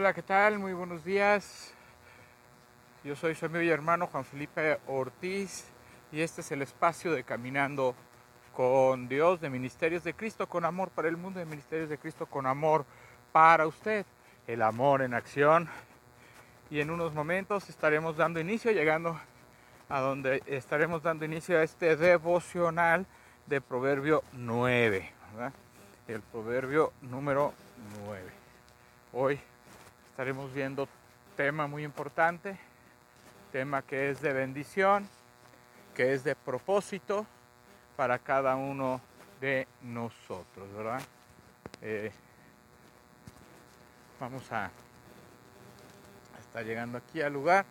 Hola, ¿qué tal? Muy buenos días. Yo soy su amigo y hermano Juan Felipe Ortiz y este es el espacio de Caminando con Dios de Ministerios de Cristo con amor para el mundo, de Ministerios de Cristo con amor para usted. El amor en acción. Y en unos momentos estaremos dando inicio, llegando a donde estaremos dando inicio a este devocional de Proverbio 9. El Proverbio número 9. Hoy estaremos viendo tema muy importante, tema que es de bendición, que es de propósito para cada uno de nosotros, ¿verdad? Eh, vamos a estar llegando aquí al lugar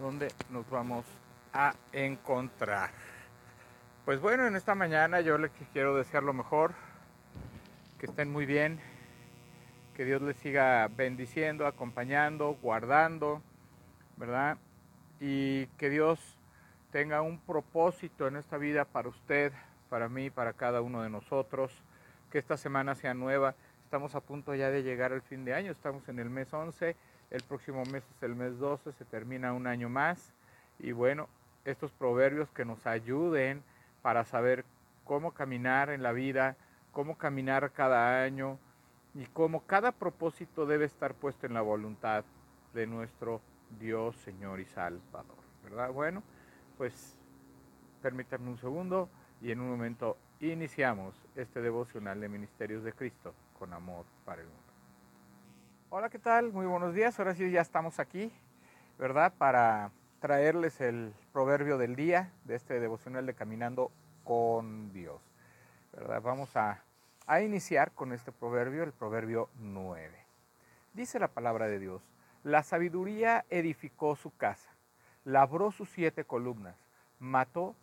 donde nos vamos a encontrar. Pues bueno, en esta mañana yo les quiero desear lo mejor, que estén muy bien, que Dios les siga bendiciendo, acompañando, guardando, ¿verdad? Y que Dios tenga un propósito en esta vida para usted, para mí, para cada uno de nosotros. Que esta semana sea nueva. Estamos a punto ya de llegar al fin de año, estamos en el mes 11, el próximo mes es el mes 12, se termina un año más. Y bueno, estos proverbios que nos ayuden para saber cómo caminar en la vida, cómo caminar cada año, y como cada propósito debe estar puesto en la voluntad de nuestro Dios, Señor y Salvador. ¿Verdad? Bueno, pues permítanme un segundo y en un momento iniciamos este devocional de Ministerios de Cristo con amor para el mundo. Hola, ¿qué tal? Muy buenos días. Ahora sí ya estamos aquí, ¿verdad? Para traerles el proverbio del día de este devocional de Caminando con Dios. ¿Verdad? Vamos a a iniciar con este proverbio, el proverbio 9. Dice la palabra de Dios, la sabiduría edificó su casa, labró sus siete columnas, mató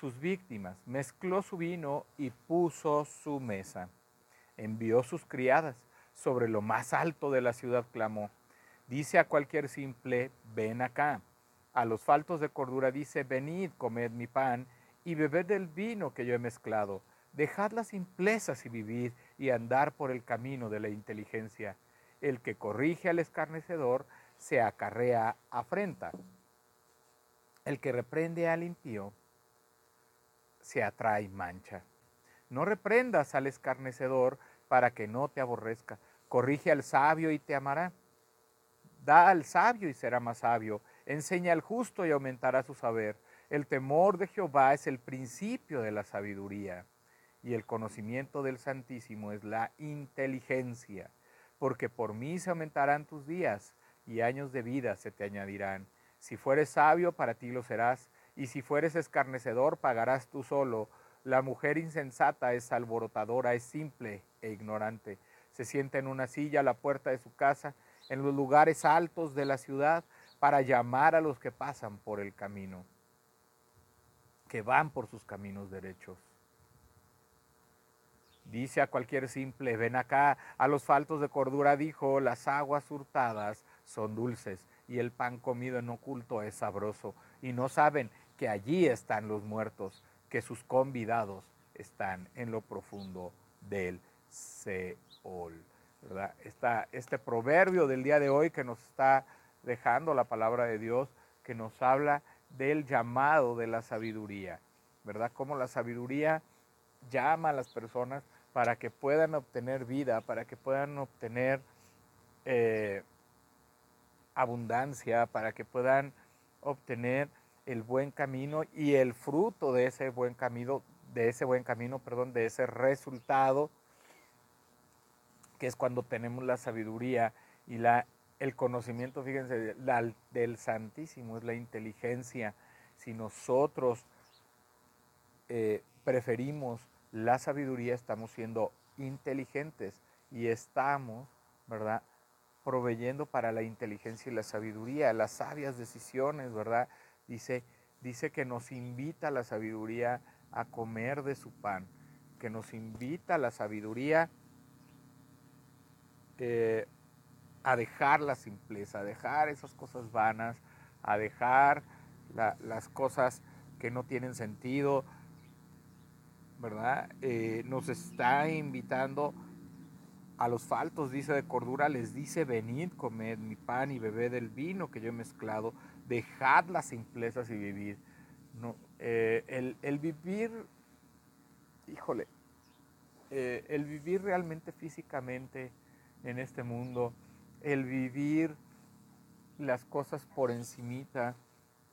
sus víctimas, mezcló su vino y puso su mesa. Envió sus criadas, sobre lo más alto de la ciudad clamó. Dice a cualquier simple, ven acá. A los faltos de cordura dice, venid, comed mi pan y bebed del vino que yo he mezclado Dejad las simplezas y vivid y andar por el camino de la inteligencia. El que corrige al escarnecedor se acarrea afrenta. El que reprende al impío se atrae mancha. No reprendas al escarnecedor para que no te aborrezca. Corrige al sabio y te amará. Da al sabio y será más sabio. Enseña al justo y aumentará su saber. El temor de Jehová es el principio de la sabiduría y el conocimiento del Santísimo es la inteligencia, porque por mí se aumentarán tus días y años de vida se te añadirán. Si fueres sabio, para ti lo serás, y si fueres escarnecedor, pagarás tú solo. La mujer insensata es alborotadora, es simple e ignorante. Se sienta en una silla a la puerta de su casa, en los lugares altos de la ciudad, para llamar a los que pasan por el camino, que van por sus caminos derechos. Dice a cualquier simple, ven acá, a los faltos de cordura dijo, las aguas hurtadas son dulces y el pan comido en oculto es sabroso. Y no saben que allí están los muertos, que sus convidados están en lo profundo del Seol. ¿verdad? este proverbio del día de hoy que nos está dejando la palabra de Dios, que nos habla del llamado de la sabiduría, ¿verdad? Como la sabiduría llama a las personas para que puedan obtener vida, para que puedan obtener eh, abundancia, para que puedan obtener el buen camino y el fruto de ese buen camino, de ese buen camino, perdón, de ese resultado, que es cuando tenemos la sabiduría y la, el conocimiento, fíjense, del Santísimo, es la inteligencia. Si nosotros eh, preferimos la sabiduría estamos siendo inteligentes y estamos, ¿verdad? Proveyendo para la inteligencia y la sabiduría, las sabias decisiones, ¿verdad? Dice, dice que nos invita la sabiduría a comer de su pan, que nos invita la sabiduría eh, a dejar la simpleza, a dejar esas cosas vanas, a dejar las cosas que no tienen sentido, ¿verdad? Eh, nos está invitando A los faltos dice de cordura, les dice, venid, comed mi pan y bebed el vino que yo he mezclado, dejad las simplezas y vivid. No, eh, el, el, vivir, híjole, eh, el vivir realmente físicamente en este mundo, el vivir las cosas por encimita,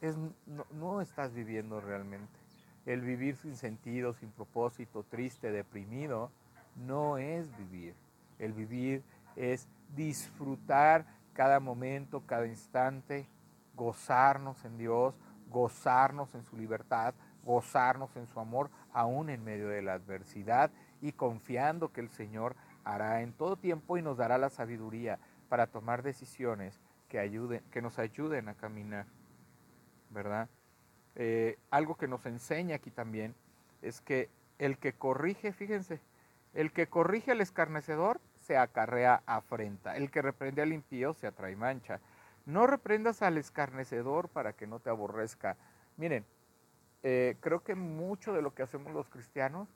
es, no, no estás viviendo realmente. El vivir sin sentido, sin propósito, triste, deprimido, no es vivir. El vivir es disfrutar cada momento, cada instante, gozarnos en Dios, gozarnos en su libertad, gozarnos en su amor, aún en medio de la adversidad y confiando que el Señor hará en todo tiempo y nos dará la sabiduría para tomar decisiones que, ayuden, que nos ayuden a caminar, ¿verdad? Eh, algo que nos enseña aquí también es que el que corrige, fíjense, el que corrige al escarnecedor se acarrea afrenta, el que reprende al impío se atrae mancha. No reprendas al escarnecedor para que no te aborrezca. Miren, eh, creo que mucho de lo que hacemos los cristianos,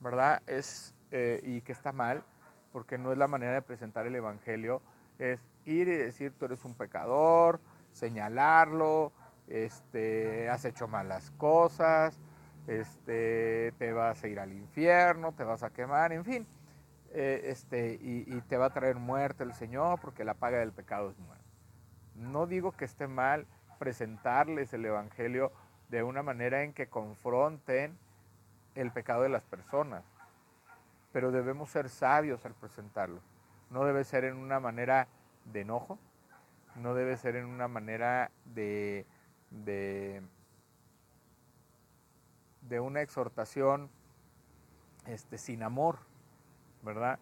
¿verdad? Es, eh, y que está mal, porque no es la manera de presentar el Evangelio, es ir y decir tú eres un pecador, señalarlo, este, has hecho malas cosas, este, te vas a ir al infierno, te vas a quemar, en fin, eh, este, y, y, te va a traer muerte el Señor porque la paga del pecado es muerte. No digo que esté mal presentarles el Evangelio de una manera en que confronten el pecado de las personas, pero debemos ser sabios al presentarlo. No debe ser en una manera de enojo, no debe ser en una manera de de, de una exhortación este, sin amor, ¿verdad?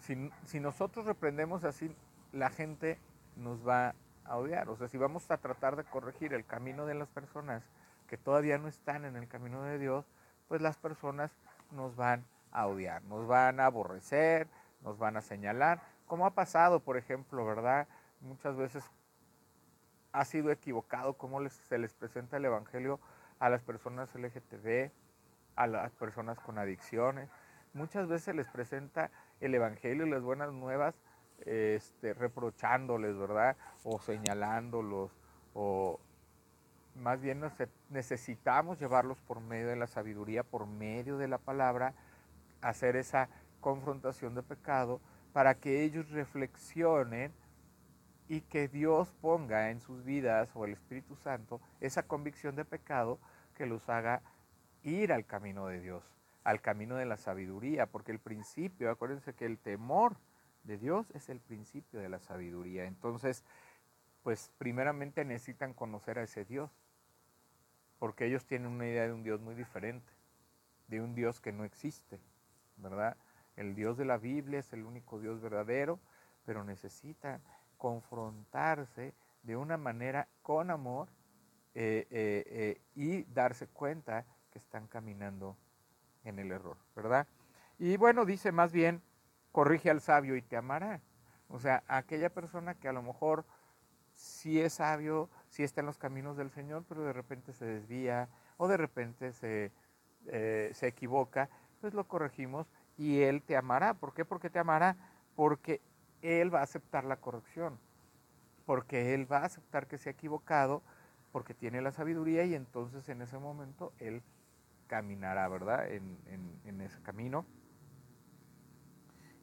Si, si nosotros reprendemos así, la gente nos va a odiar. O sea, si vamos a tratar de corregir el camino de las personas que todavía no están en el camino de Dios, pues las personas nos van a odiar, nos van a aborrecer, nos van a señalar, como ha pasado, por ejemplo, ¿verdad? Muchas veces ha sido equivocado cómo se les presenta el Evangelio a las personas LGTB, a las personas con adicciones. Muchas veces se les presenta el Evangelio y las buenas nuevas este, reprochándoles, ¿verdad? O señalándolos, o más bien necesitamos llevarlos por medio de la sabiduría, por medio de la palabra, hacer esa confrontación de pecado para que ellos reflexionen y que Dios ponga en sus vidas o el Espíritu Santo esa convicción de pecado que los haga ir al camino de Dios, al camino de la sabiduría, porque el principio, acuérdense que el temor de Dios es el principio de la sabiduría. Entonces, pues primeramente necesitan conocer a ese Dios, porque ellos tienen una idea de un Dios muy diferente, de un Dios que no existe, ¿verdad? El Dios de la Biblia es el único Dios verdadero, pero necesitan confrontarse de una manera con amor eh, eh, eh, y darse cuenta que están caminando en el error, ¿verdad? Y bueno, dice más bien, corrige al sabio y te amará. O sea, aquella persona que a lo mejor sí es sabio, sí está en los caminos del Señor, pero de repente se desvía o de repente se, se equivoca, pues lo corregimos y Él te amará. ¿Por qué? Porque te amará. Porque él va a aceptar la corrección, porque él va a aceptar que se ha equivocado, porque tiene la sabiduría y entonces en ese momento él caminará, ¿verdad? En, ese camino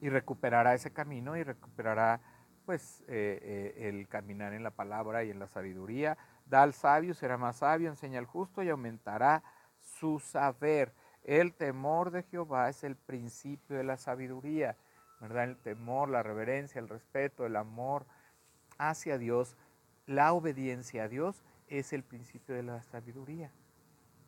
y recuperará ese camino y recuperará pues eh, eh, el caminar en la palabra y en la sabiduría. Da al sabio, será más sabio, enseña al justo y aumentará su saber. El temor de Jehová es el principio de la sabiduría. ¿Verdad? El temor, la reverencia, el respeto, el amor hacia Dios, la obediencia a Dios es el principio de la sabiduría.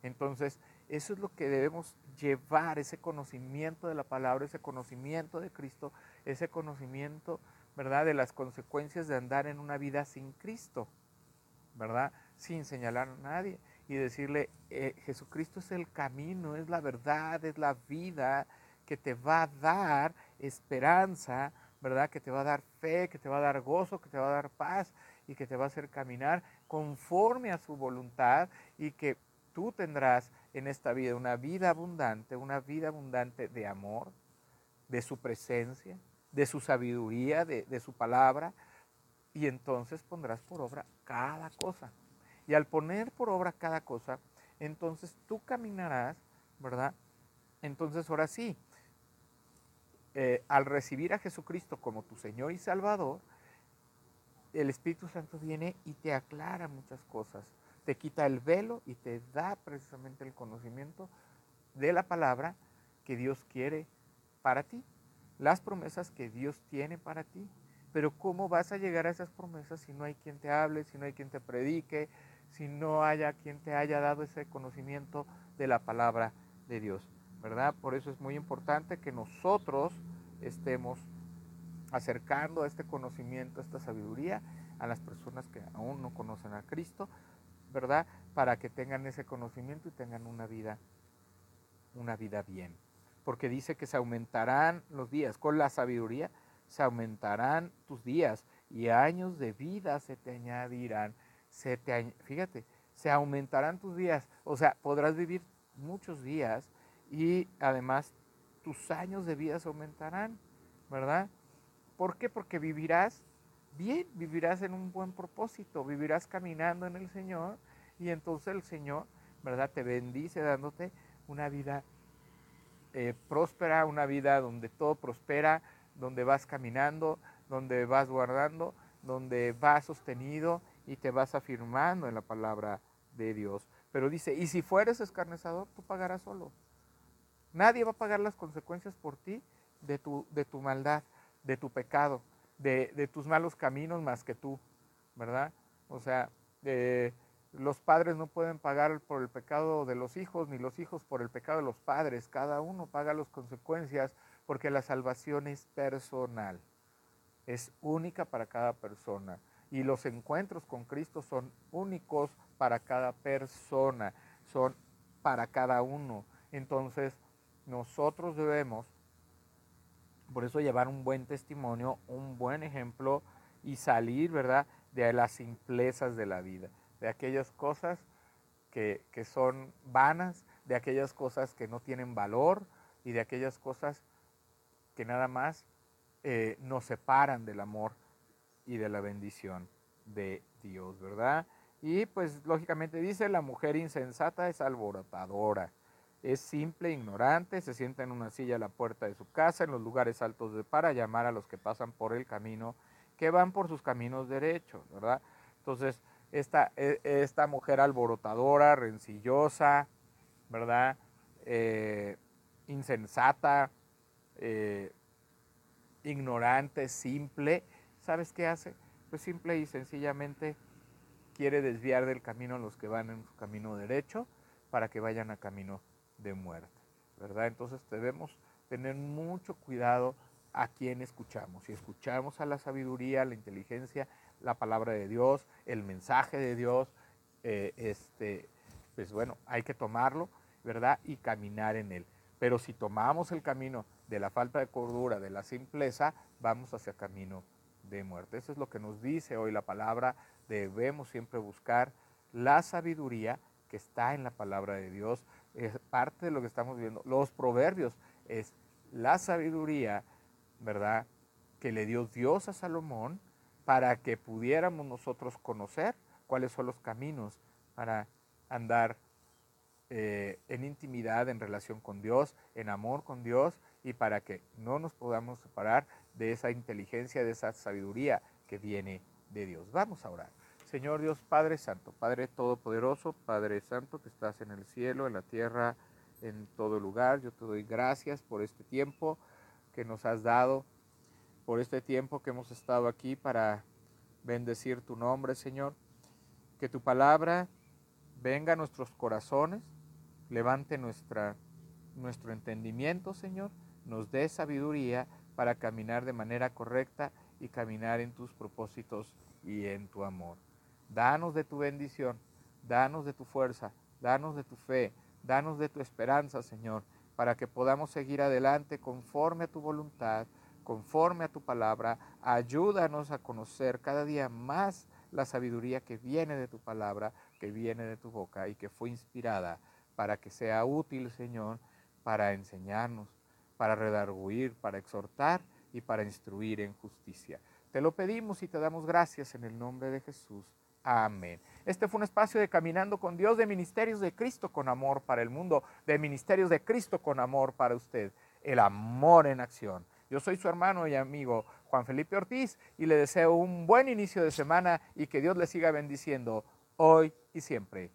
Entonces, eso es lo que debemos llevar, ese conocimiento de la palabra, ese conocimiento de Cristo, ese conocimiento, ¿verdad?, de las consecuencias de andar en una vida sin Cristo, ¿verdad? Sin señalar a nadie y decirle, eh, Jesucristo es el camino, es la verdad, es la vida, que te va a dar esperanza, ¿verdad? Que te va a dar fe, que te va a dar gozo, que te va a dar paz y que te va a hacer caminar conforme a su voluntad y que tú tendrás en esta vida una vida abundante, una vida abundante de amor, de su presencia, de su sabiduría, de, su palabra, y entonces pondrás por obra cada cosa. Y al poner por obra cada cosa, entonces tú caminarás, ¿verdad? Entonces ahora sí, eh, al recibir a Jesucristo como tu Señor y Salvador, el Espíritu Santo viene y te aclara muchas cosas, te quita el velo y te da precisamente el conocimiento de la palabra que Dios quiere para ti, las promesas que Dios tiene para ti. Pero ¿cómo vas a llegar a esas promesas si no hay quien te hable, si no hay quien te predique, si no haya quien te haya dado ese conocimiento de la palabra de Dios? ¿Verdad? Por eso es muy importante que nosotros estemos acercando este conocimiento, esta sabiduría a las personas que aún no conocen a Cristo, ¿verdad? Para que tengan ese conocimiento y tengan una vida, una vida bien. Porque dice que se aumentarán los días. Con la sabiduría se aumentarán tus días y años de vida se te añadirán. Se te, fíjate, se aumentarán tus días. O sea, podrás vivir muchos días y además tus años de vida se aumentarán, ¿verdad? ¿Por qué? Porque vivirás bien, vivirás en un buen propósito, vivirás caminando en el Señor y entonces el Señor, ¿verdad? Te bendice dándote una vida eh, próspera, una vida donde todo prospera, donde vas caminando, donde vas guardando, donde vas sostenido y te vas afirmando en la palabra de Dios. Pero dice, y si fueres escarnezador, tú pagarás solo. Nadie va a pagar las consecuencias por ti de tu, de tu maldad, de tu pecado, de, tus malos caminos más que tú, ¿verdad? O sea, los padres no pueden pagar por el pecado de los hijos, ni los hijos por el pecado de los padres. Cada uno paga las consecuencias porque la salvación es personal, es única para cada persona. Y los encuentros con Cristo son únicos para cada persona, son para cada uno. Entonces, nosotros debemos, por eso llevar un buen testimonio, un buen ejemplo y salir, ¿verdad?, de las simplezas de la vida, de aquellas cosas que, son vanas, de aquellas cosas que no tienen valor y de aquellas cosas que nada más eh, nos separan del amor y de la bendición de Dios, ¿verdad? Y pues lógicamente dice, la mujer insensata es alborotadora es simple, ignorante, se sienta en una silla a la puerta de su casa, en los lugares altos de para llamar a los que pasan por el camino, que van por sus caminos derechos, ¿verdad? Entonces, esta, e, esta mujer alborotadora, rencillosa, ¿verdad? Eh, insensata, eh, ignorante, simple, ¿sabes qué hace? Pues simple y sencillamente quiere desviar del camino a los que van en su camino derecho para que vayan a camino de muerte, ¿verdad? Entonces debemos tener mucho cuidado a quién escuchamos. Si escuchamos a la sabiduría, la inteligencia, la palabra de Dios, el mensaje de Dios, eh, este, pues bueno, hay que tomarlo, ¿verdad? Y caminar en él. Pero si tomamos el camino de la falta de cordura, de la simpleza, vamos hacia camino de muerte. Eso es lo que nos dice hoy la palabra. Debemos siempre buscar la sabiduría que está en la palabra de Dios, es parte de lo que estamos viendo. Los proverbios es la sabiduría, ¿verdad? Que le dio Dios a Salomón para que pudiéramos nosotros conocer cuáles son los caminos para andar eh, en intimidad, en relación con Dios, en amor con Dios y para que no nos podamos separar de esa inteligencia, de esa sabiduría que viene de Dios. Vamos a orar. Señor Dios Padre Santo, Padre Todopoderoso, Padre Santo que estás en el cielo, en la tierra, en todo lugar, yo te doy gracias por este tiempo que nos has dado, por este tiempo que hemos estado aquí para bendecir tu nombre, Señor. Que tu palabra venga a nuestros corazones, levante nuestro entendimiento, Señor, nos dé sabiduría para caminar de manera correcta y caminar en tus propósitos y en tu amor. Danos de tu bendición, danos de tu fuerza, danos de tu fe, danos de tu esperanza, Señor, para que podamos seguir adelante conforme a tu voluntad, conforme a tu palabra. Ayúdanos a conocer cada día más la sabiduría que viene de tu palabra, que viene de tu boca y que fue inspirada para que sea útil, Señor, para enseñarnos, para redarguir, para exhortar y para instruir en justicia. Te lo pedimos y te damos gracias en el nombre de Jesús. Amén. Este fue un espacio de Caminando con Dios, de Ministerios de Cristo con amor para el mundo, de Ministerios de Cristo con amor para usted. El amor en acción. Yo soy su hermano y amigo Juan Felipe Ortiz y le deseo un buen inicio de semana y que Dios le siga bendiciendo hoy y siempre.